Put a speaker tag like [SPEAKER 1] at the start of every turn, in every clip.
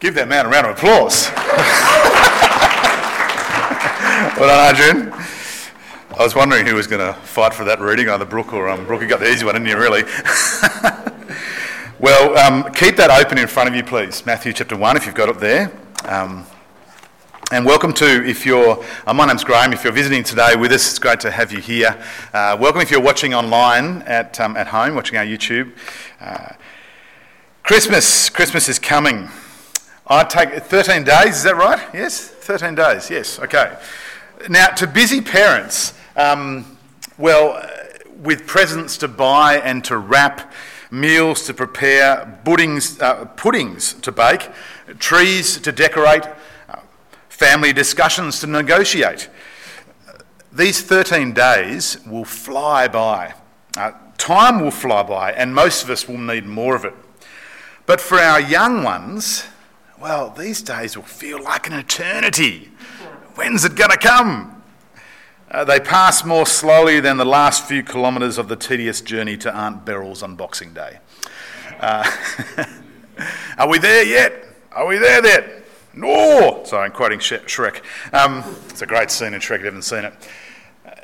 [SPEAKER 1] Give that man a round of applause. well done, Adrian. I was wondering who was going to fight for that reading, either Brooke or um, Brooke. You got the easy one, didn't you, really? well, um, keep that open in front of you, please. Matthew chapter 1, if you've got it there. Um, and welcome to, if you're, uh, my name's Graham, if you're visiting today with us, it's great to have you here. Uh, welcome if you're watching online at, um, at home, watching our YouTube. Uh, Christmas, Christmas is coming. I take 13 days, is that right? Yes? 13 days, yes, okay. Now, to busy parents, um, well, with presents to buy and to wrap, meals to prepare, puddings, uh, puddings to bake, trees to decorate, uh, family discussions to negotiate. These 13 days will fly by. Uh, time will fly by, and most of us will need more of it. But for our young ones, well, these days will feel like an eternity. When's it going to come? Uh, they pass more slowly than the last few kilometres of the tedious journey to Aunt Beryl's on Boxing Day. Uh, are we there yet? Are we there yet? No! Sorry, I'm quoting Shrek. Um, it's a great scene in Shrek if you haven't seen it.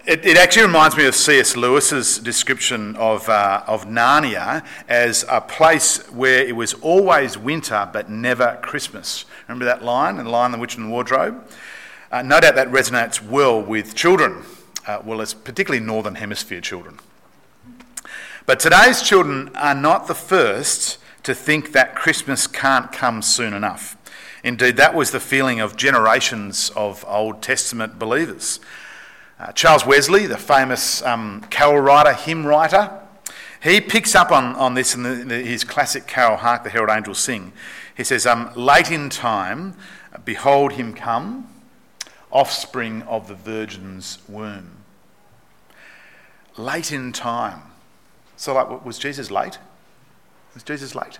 [SPEAKER 1] It, it, actually reminds me of C.S. Lewis's description of, uh, of Narnia as a place where it was always winter but never Christmas. Remember that line in Lion, the Witch, and the Wardrobe? Uh, no doubt that resonates well with children, uh, well, as particularly Northern Hemisphere children. But today's children are not the first to think that Christmas can't come soon enough. Indeed, that was the feeling of generations of Old Testament believers. Uh, Charles Wesley, the famous um, carol writer, hymn writer, he picks up on, on this in, the, in his classic carol, Hark the Herald Angels Sing. He says, um, Late in time, behold him come, offspring of the Virgin's womb. Late in time. So, like, was Jesus late? Was Jesus late?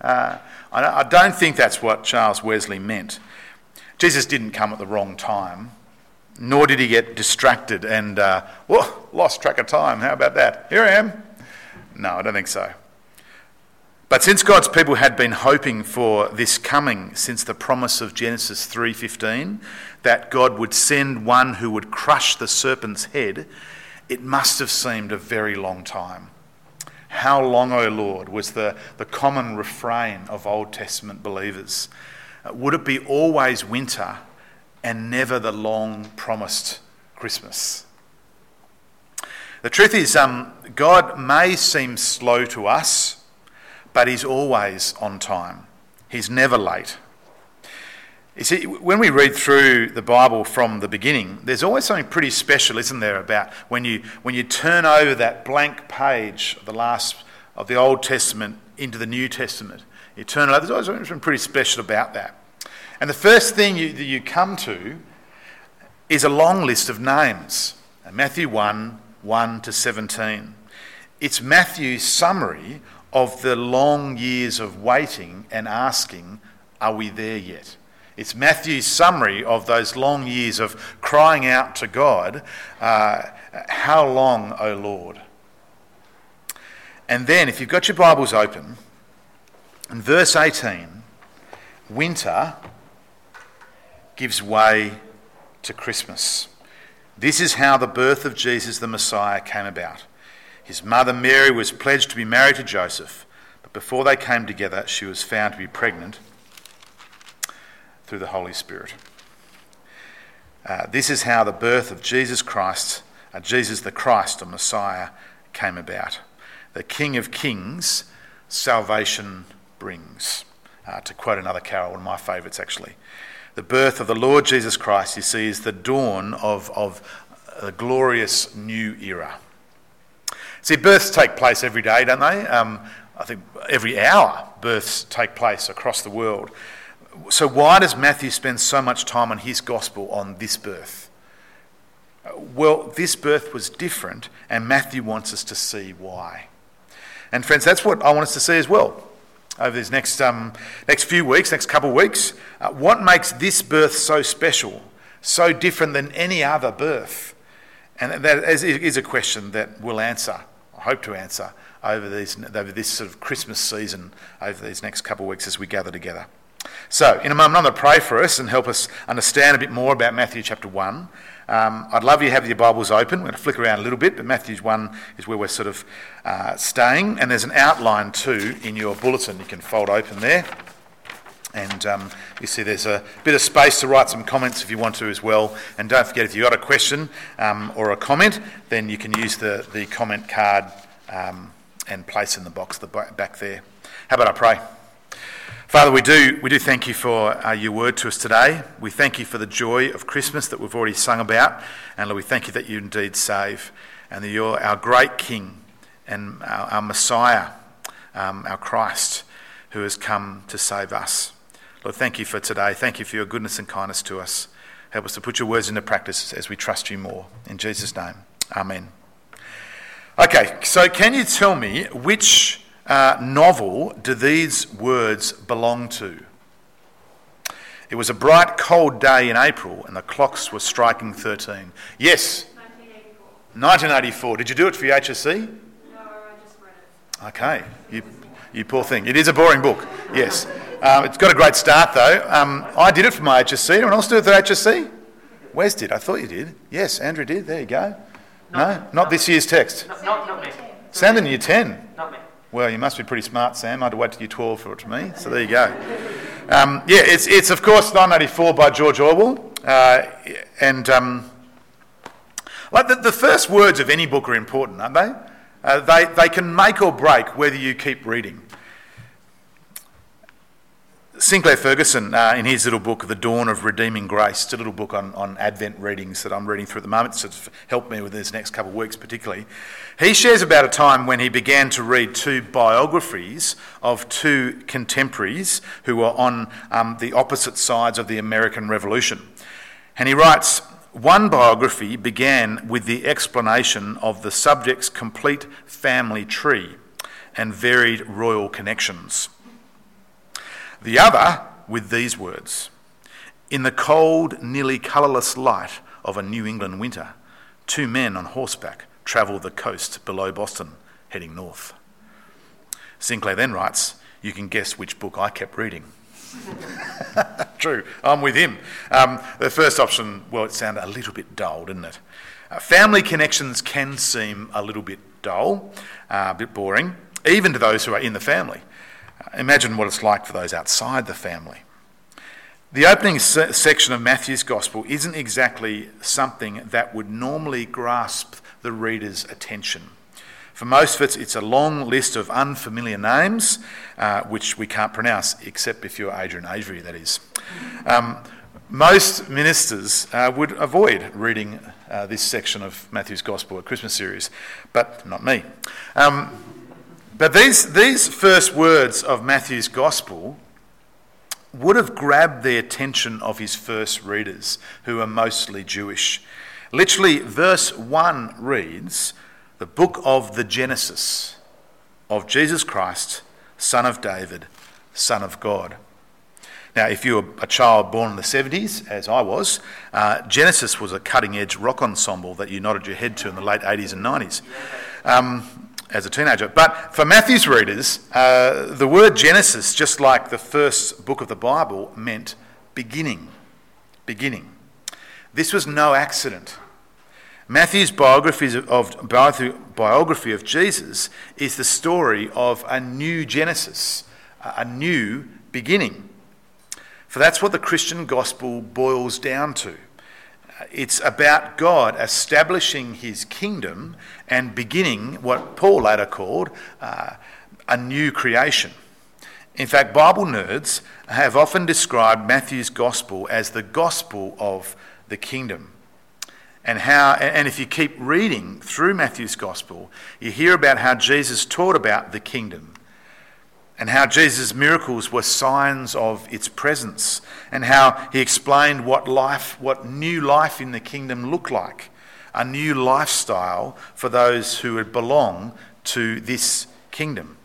[SPEAKER 1] Uh, I don't think that's what Charles Wesley meant. Jesus didn't come at the wrong time nor did he get distracted and, uh, lost track of time. How about that? Here I am. No, I don't think so. But since God's people had been hoping for this coming since the promise of Genesis 3:15 that God would send one who would crush the serpent's head, it must have seemed a very long time. How long, O Lord, was the, the common refrain of Old Testament believers. Would it be always winter and never the long promised Christmas. The truth is, um, God may seem slow to us, but He's always on time. He's never late. You see, when we read through the Bible from the beginning, there's always something pretty special, isn't there, about when you, when you turn over that blank page of the last of the Old Testament into the New Testament. You turn it over, there's always something pretty special about that. And the first thing you, that you come to is a long list of names Matthew 1 1 to 17. It's Matthew's summary of the long years of waiting and asking, Are we there yet? It's Matthew's summary of those long years of crying out to God, uh, How long, O Lord? And then, if you've got your Bibles open, in verse 18, winter gives way to Christmas. This is how the birth of Jesus the Messiah came about. His mother Mary was pledged to be married to Joseph, but before they came together, she was found to be pregnant through the Holy Spirit. Uh, this is how the birth of Jesus Christ, uh, Jesus the Christ, the Messiah, came about. The King of Kings, salvation brings. Uh, to quote another carol, one of my favourites actually the birth of the Lord Jesus Christ, you see, is the dawn of, of a glorious new era. See, births take place every day, don't they? Um, I think every hour births take place across the world. So, why does Matthew spend so much time on his gospel on this birth? Well, this birth was different, and Matthew wants us to see why. And, friends, that's what I want us to see as well over these next, um, next few weeks, next couple of weeks. Uh, what makes this birth so special, so different than any other birth? And that is a question that we'll answer, I hope to answer, over, these, over this sort of Christmas season, over these next couple of weeks as we gather together. So, in a moment, I'm going to pray for us and help us understand a bit more about Matthew chapter 1. Um, I'd love you to have your Bibles open. We're going to flick around a little bit, but Matthew 1 is where we're sort of uh, staying. And there's an outline too in your bulletin you can fold open there. And um, you see there's a bit of space to write some comments if you want to as well. And don't forget, if you've got a question um, or a comment, then you can use the, the comment card um, and place in the box the back there. How about I pray? Father, we do, we do thank you for uh, your word to us today. We thank you for the joy of Christmas that we've already sung about. And Lord, we thank you that you indeed save and that you're our great King and our, our Messiah, um, our Christ, who has come to save us. Lord, thank you for today. Thank you for your goodness and kindness to us. Help us to put your words into practice as we trust you more. In Jesus' name, amen. Okay, so can you tell me which uh, novel do these words belong to? It was a bright, cold day in April, and the clocks were striking 13. Yes? 1984. 1984. Did you do it for your HSC?
[SPEAKER 2] No, I just read it.
[SPEAKER 1] Okay, you, you poor thing. It is a boring book, yes. Um, it's got a great start, though. Um, I did it for my HSC. Anyone else do it for HSC? Wes did. I thought you did. Yes, Andrew did. There you go. No, not, not this year's text.
[SPEAKER 3] Not, not, not me.
[SPEAKER 1] Sam in year 10.
[SPEAKER 3] Not me.
[SPEAKER 1] Well, you must be pretty smart, Sam. I had to wait till year 12 for it to me. So there you go. Um, yeah, it's, it's of course 1984 by George Orwell. Uh, and um, like the, the first words of any book are important, aren't they? Uh, they, they can make or break whether you keep reading. Sinclair Ferguson, uh, in his little book, The Dawn of Redeeming Grace, it's a little book on, on Advent readings that I'm reading through at the moment, so it's helped me with this next couple of weeks particularly. He shares about a time when he began to read two biographies of two contemporaries who were on um, the opposite sides of the American Revolution. And he writes, one biography began with the explanation of the subject's complete family tree and varied royal connections. The other with these words In the cold, nearly colourless light of a New England winter, two men on horseback travel the coast below Boston, heading north. Sinclair then writes, You can guess which book I kept reading. True, I'm with him. Um, the first option, well, it sounded a little bit dull, didn't it? Uh, family connections can seem a little bit dull, uh, a bit boring, even to those who are in the family. Imagine what it's like for those outside the family. The opening se- section of Matthew's Gospel isn't exactly something that would normally grasp the reader's attention. For most of it, it's a long list of unfamiliar names, uh, which we can't pronounce, except if you're Adrian Avery, that is. Um, most ministers uh, would avoid reading uh, this section of Matthew's Gospel at Christmas series, but not me. Um, but these, these first words of Matthew's gospel would have grabbed the attention of his first readers, who are mostly Jewish. Literally, verse 1 reads the book of the Genesis of Jesus Christ, Son of David, Son of God. Now, if you were a child born in the 70s, as I was, uh, Genesis was a cutting edge rock ensemble that you nodded your head to in the late 80s and 90s. Um, as a teenager. But for Matthew's readers, uh, the word Genesis, just like the first book of the Bible, meant beginning. Beginning. This was no accident. Matthew's biography of, biography of Jesus is the story of a new Genesis, a new beginning. For that's what the Christian gospel boils down to. It's about God establishing his kingdom and beginning what Paul later called uh, a new creation. In fact, Bible nerds have often described Matthew's gospel as the gospel of the kingdom. And how and if you keep reading through Matthew's gospel, you hear about how Jesus taught about the kingdom and how Jesus' miracles were signs of its presence, and how he explained what life, what new life in the kingdom looked like a new lifestyle for those who would belong to this kingdom.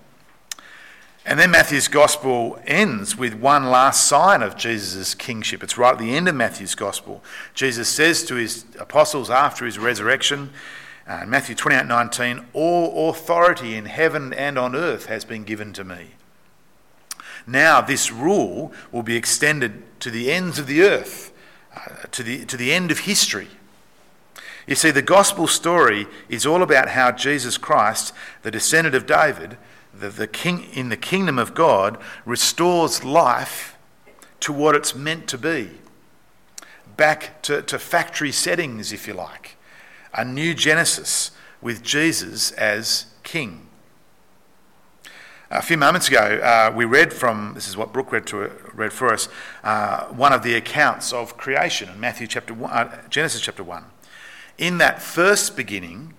[SPEAKER 1] And then Matthew's gospel ends with one last sign of Jesus' kingship. It's right at the end of Matthew's gospel. Jesus says to his apostles after his resurrection, uh, Matthew 28 19, all authority in heaven and on earth has been given to me. Now, this rule will be extended to the ends of the earth, uh, to, the, to the end of history. You see, the gospel story is all about how Jesus Christ, the descendant of David, the, the king in the kingdom of God, restores life to what it's meant to be. Back to, to factory settings, if you like. A new Genesis with Jesus as king. A few moments ago, uh, we read from this is what Brooke read, to, read for us uh, one of the accounts of creation in Matthew chapter one, uh, Genesis chapter one. In that first beginning,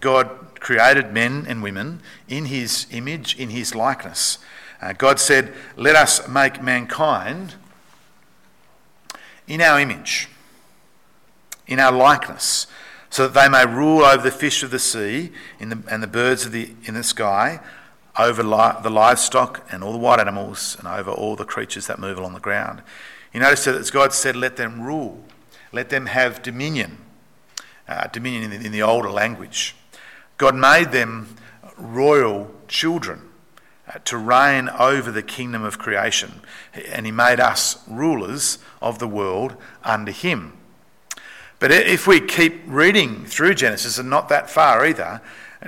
[SPEAKER 1] God created men and women in His image, in His likeness. Uh, God said, "Let us make mankind in our image, in our likeness." So that they may rule over the fish of the sea the, and the birds of the, in the sky, over li- the livestock and all the wild animals and over all the creatures that move along the ground. You notice that God said, let them rule, let them have dominion, uh, dominion in the, in the older language. God made them royal children uh, to reign over the kingdom of creation, and He made us rulers of the world under Him. But if we keep reading through Genesis, and not that far either,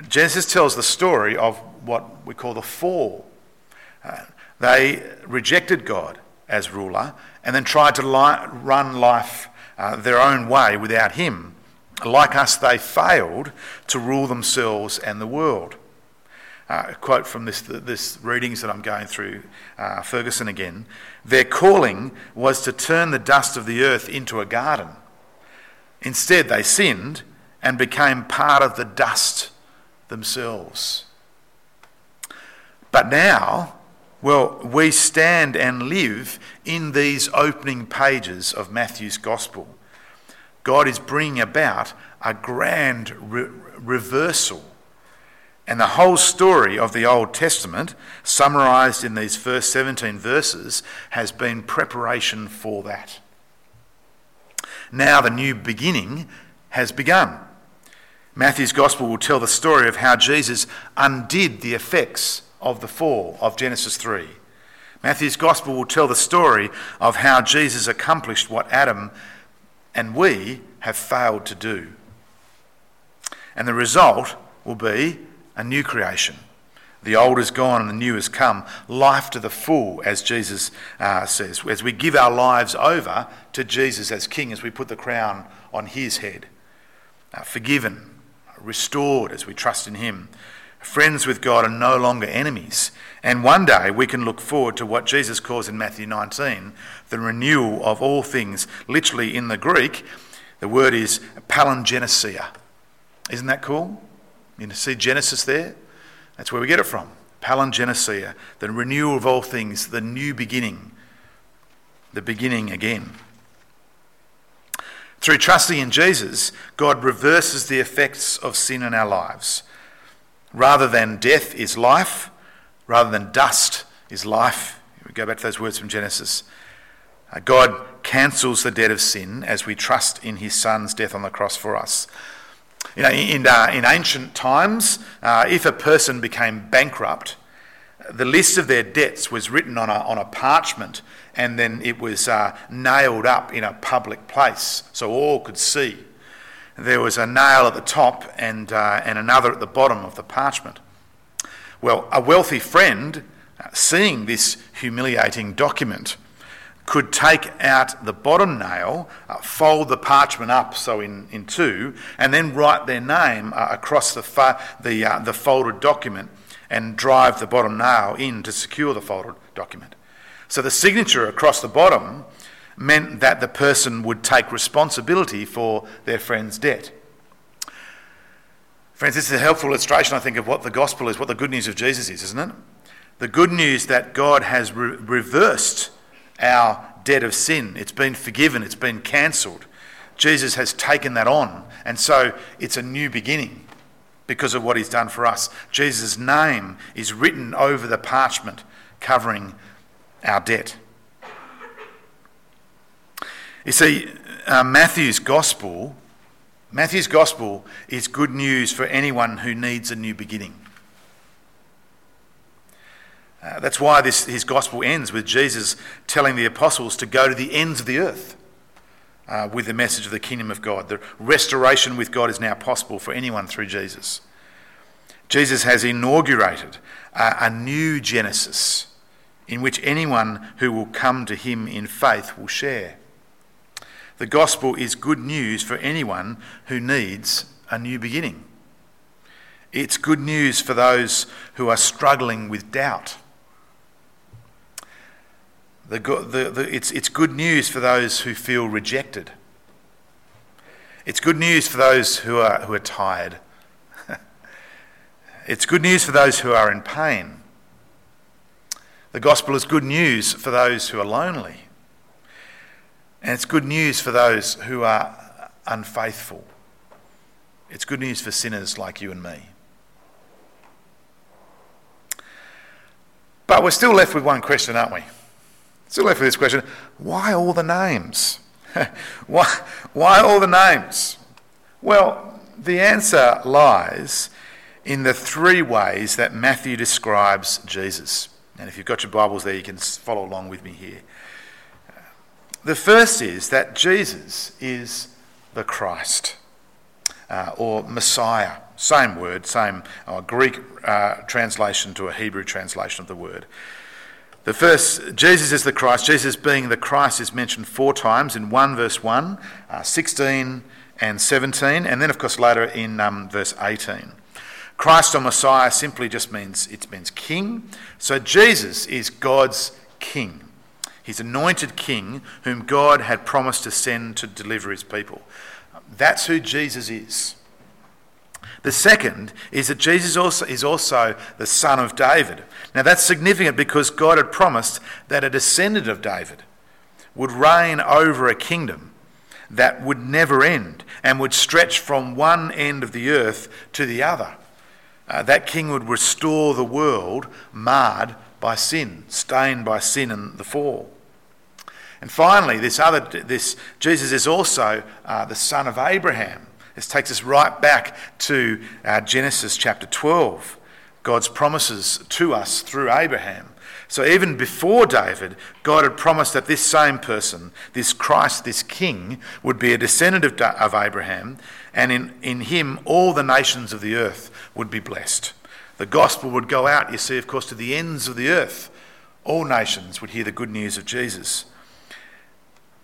[SPEAKER 1] Genesis tells the story of what we call the fall. Uh, they rejected God as ruler and then tried to li- run life uh, their own way without Him. Like us, they failed to rule themselves and the world. Uh, a quote from this, this readings that I'm going through, uh, Ferguson again. Their calling was to turn the dust of the earth into a garden. Instead, they sinned and became part of the dust themselves. But now, well, we stand and live in these opening pages of Matthew's Gospel. God is bringing about a grand re- reversal. And the whole story of the Old Testament, summarised in these first 17 verses, has been preparation for that. Now the new beginning has begun. Matthew's Gospel will tell the story of how Jesus undid the effects of the fall of Genesis 3. Matthew's Gospel will tell the story of how Jesus accomplished what Adam and we have failed to do. And the result will be a new creation. The old is gone and the new has come. Life to the full, as Jesus uh, says, as we give our lives over to Jesus as King, as we put the crown on his head. Uh, forgiven, restored as we trust in him friends with God and no longer enemies. And one day we can look forward to what Jesus calls in Matthew 19 the renewal of all things. Literally in the Greek, the word is palingenesia. Isn't that cool? You see Genesis there? That's where we get it from. Palingenesia, the renewal of all things, the new beginning, the beginning again. Through trusting in Jesus, God reverses the effects of sin in our lives. Rather than death is life, rather than dust is life. We go back to those words from Genesis. Uh, God cancels the debt of sin as we trust in his son's death on the cross for us. You know, in, uh, in ancient times, uh, if a person became bankrupt, the list of their debts was written on a, on a parchment and then it was uh, nailed up in a public place so all could see there was a nail at the top and, uh, and another at the bottom of the parchment. Well, a wealthy friend, uh, seeing this humiliating document, could take out the bottom nail, uh, fold the parchment up so in, in two, and then write their name uh, across the, fa- the, uh, the folded document and drive the bottom nail in to secure the folded document. So the signature across the bottom meant that the person would take responsibility for their friend's debt. Friends, this is a helpful illustration, I think, of what the gospel is, what the good news of Jesus is, isn't it? The good news that God has re- reversed our debt of sin. It's been forgiven, it's been cancelled. Jesus has taken that on, and so it's a new beginning because of what he's done for us. Jesus' name is written over the parchment covering our debt. You see, uh, Matthew's gospel, Matthew's gospel is good news for anyone who needs a new beginning. Uh, that's why this, his gospel ends with Jesus telling the apostles to go to the ends of the earth uh, with the message of the kingdom of God. The restoration with God is now possible for anyone through Jesus. Jesus has inaugurated a, a new Genesis in which anyone who will come to him in faith will share. The gospel is good news for anyone who needs a new beginning. It's good news for those who are struggling with doubt. The, the, the, it's, it's good news for those who feel rejected. It's good news for those who are, who are tired. it's good news for those who are in pain. The gospel is good news for those who are lonely. And it's good news for those who are unfaithful. It's good news for sinners like you and me. But we're still left with one question, aren't we? Still left with this question why all the names? why, why all the names? Well, the answer lies in the three ways that Matthew describes Jesus. And if you've got your Bibles there, you can follow along with me here. The first is that Jesus is the Christ uh, or Messiah. Same word, same uh, Greek uh, translation to a Hebrew translation of the word. The first, Jesus is the Christ. Jesus being the Christ is mentioned four times in 1 verse 1, uh, 16 and 17, and then, of course, later in um, verse 18. Christ or Messiah simply just means it means king. So Jesus is God's king. He's anointed king whom God had promised to send to deliver his people. That's who Jesus is. The second is that Jesus also is also the son of David. Now that's significant because God had promised that a descendant of David would reign over a kingdom that would never end and would stretch from one end of the earth to the other. Uh, that king would restore the world marred by sin, stained by sin and the fall. And finally, this other, this Jesus is also uh, the son of Abraham. This takes us right back to uh, Genesis chapter 12, God's promises to us through Abraham. So even before David, God had promised that this same person, this Christ, this king, would be a descendant of, of Abraham, and in, in him all the nations of the earth would be blessed. The gospel would go out, you see, of course, to the ends of the earth. All nations would hear the good news of Jesus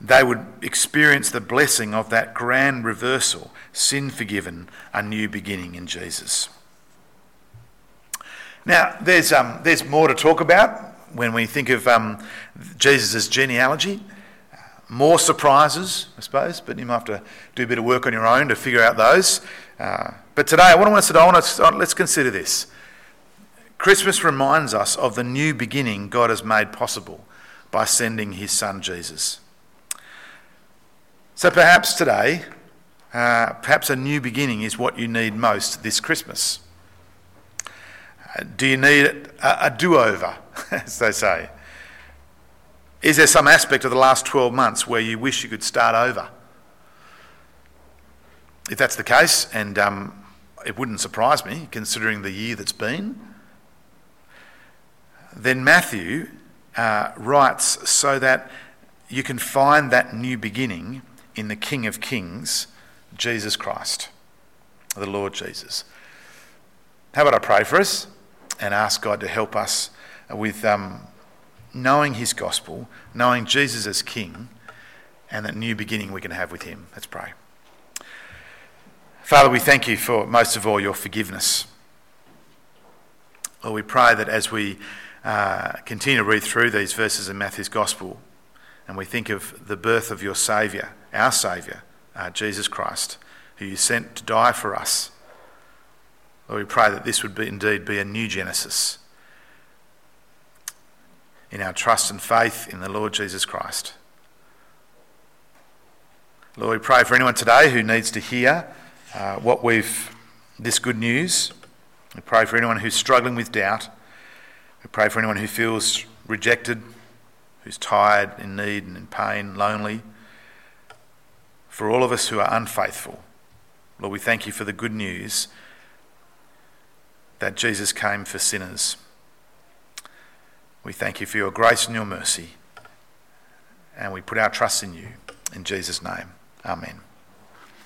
[SPEAKER 1] they would experience the blessing of that grand reversal, sin forgiven, a new beginning in Jesus. Now, there's, um, there's more to talk about when we think of um, Jesus' genealogy. More surprises, I suppose, but you might have to do a bit of work on your own to figure out those. Uh, but today, I want to say, I want to, let's consider this. Christmas reminds us of the new beginning God has made possible by sending his son Jesus. So perhaps today, uh, perhaps a new beginning is what you need most this Christmas. Uh, do you need a, a do over, as they say? Is there some aspect of the last 12 months where you wish you could start over? If that's the case, and um, it wouldn't surprise me considering the year that's been, then Matthew uh, writes so that you can find that new beginning in the King of Kings, Jesus Christ, the Lord Jesus. How about I pray for us and ask God to help us with um, knowing His gospel, knowing Jesus as King, and that new beginning we can have with Him. Let's pray. Father, we thank you for most of all your forgiveness. Lord, we pray that as we uh, continue to read through these verses in Matthew's Gospel and we think of the birth of your Saviour, our Saviour, uh, Jesus Christ, who you sent to die for us. Lord, we pray that this would be, indeed be a new Genesis in our trust and faith in the Lord Jesus Christ. Lord, we pray for anyone today who needs to hear uh, what we've, this good news. We pray for anyone who's struggling with doubt. We pray for anyone who feels rejected, who's tired, in need, and in pain, lonely for all of us who are unfaithful. Lord, we thank you for the good news that Jesus came for sinners. We thank you for your grace and your mercy. And we put our trust in you. In Jesus' name, amen.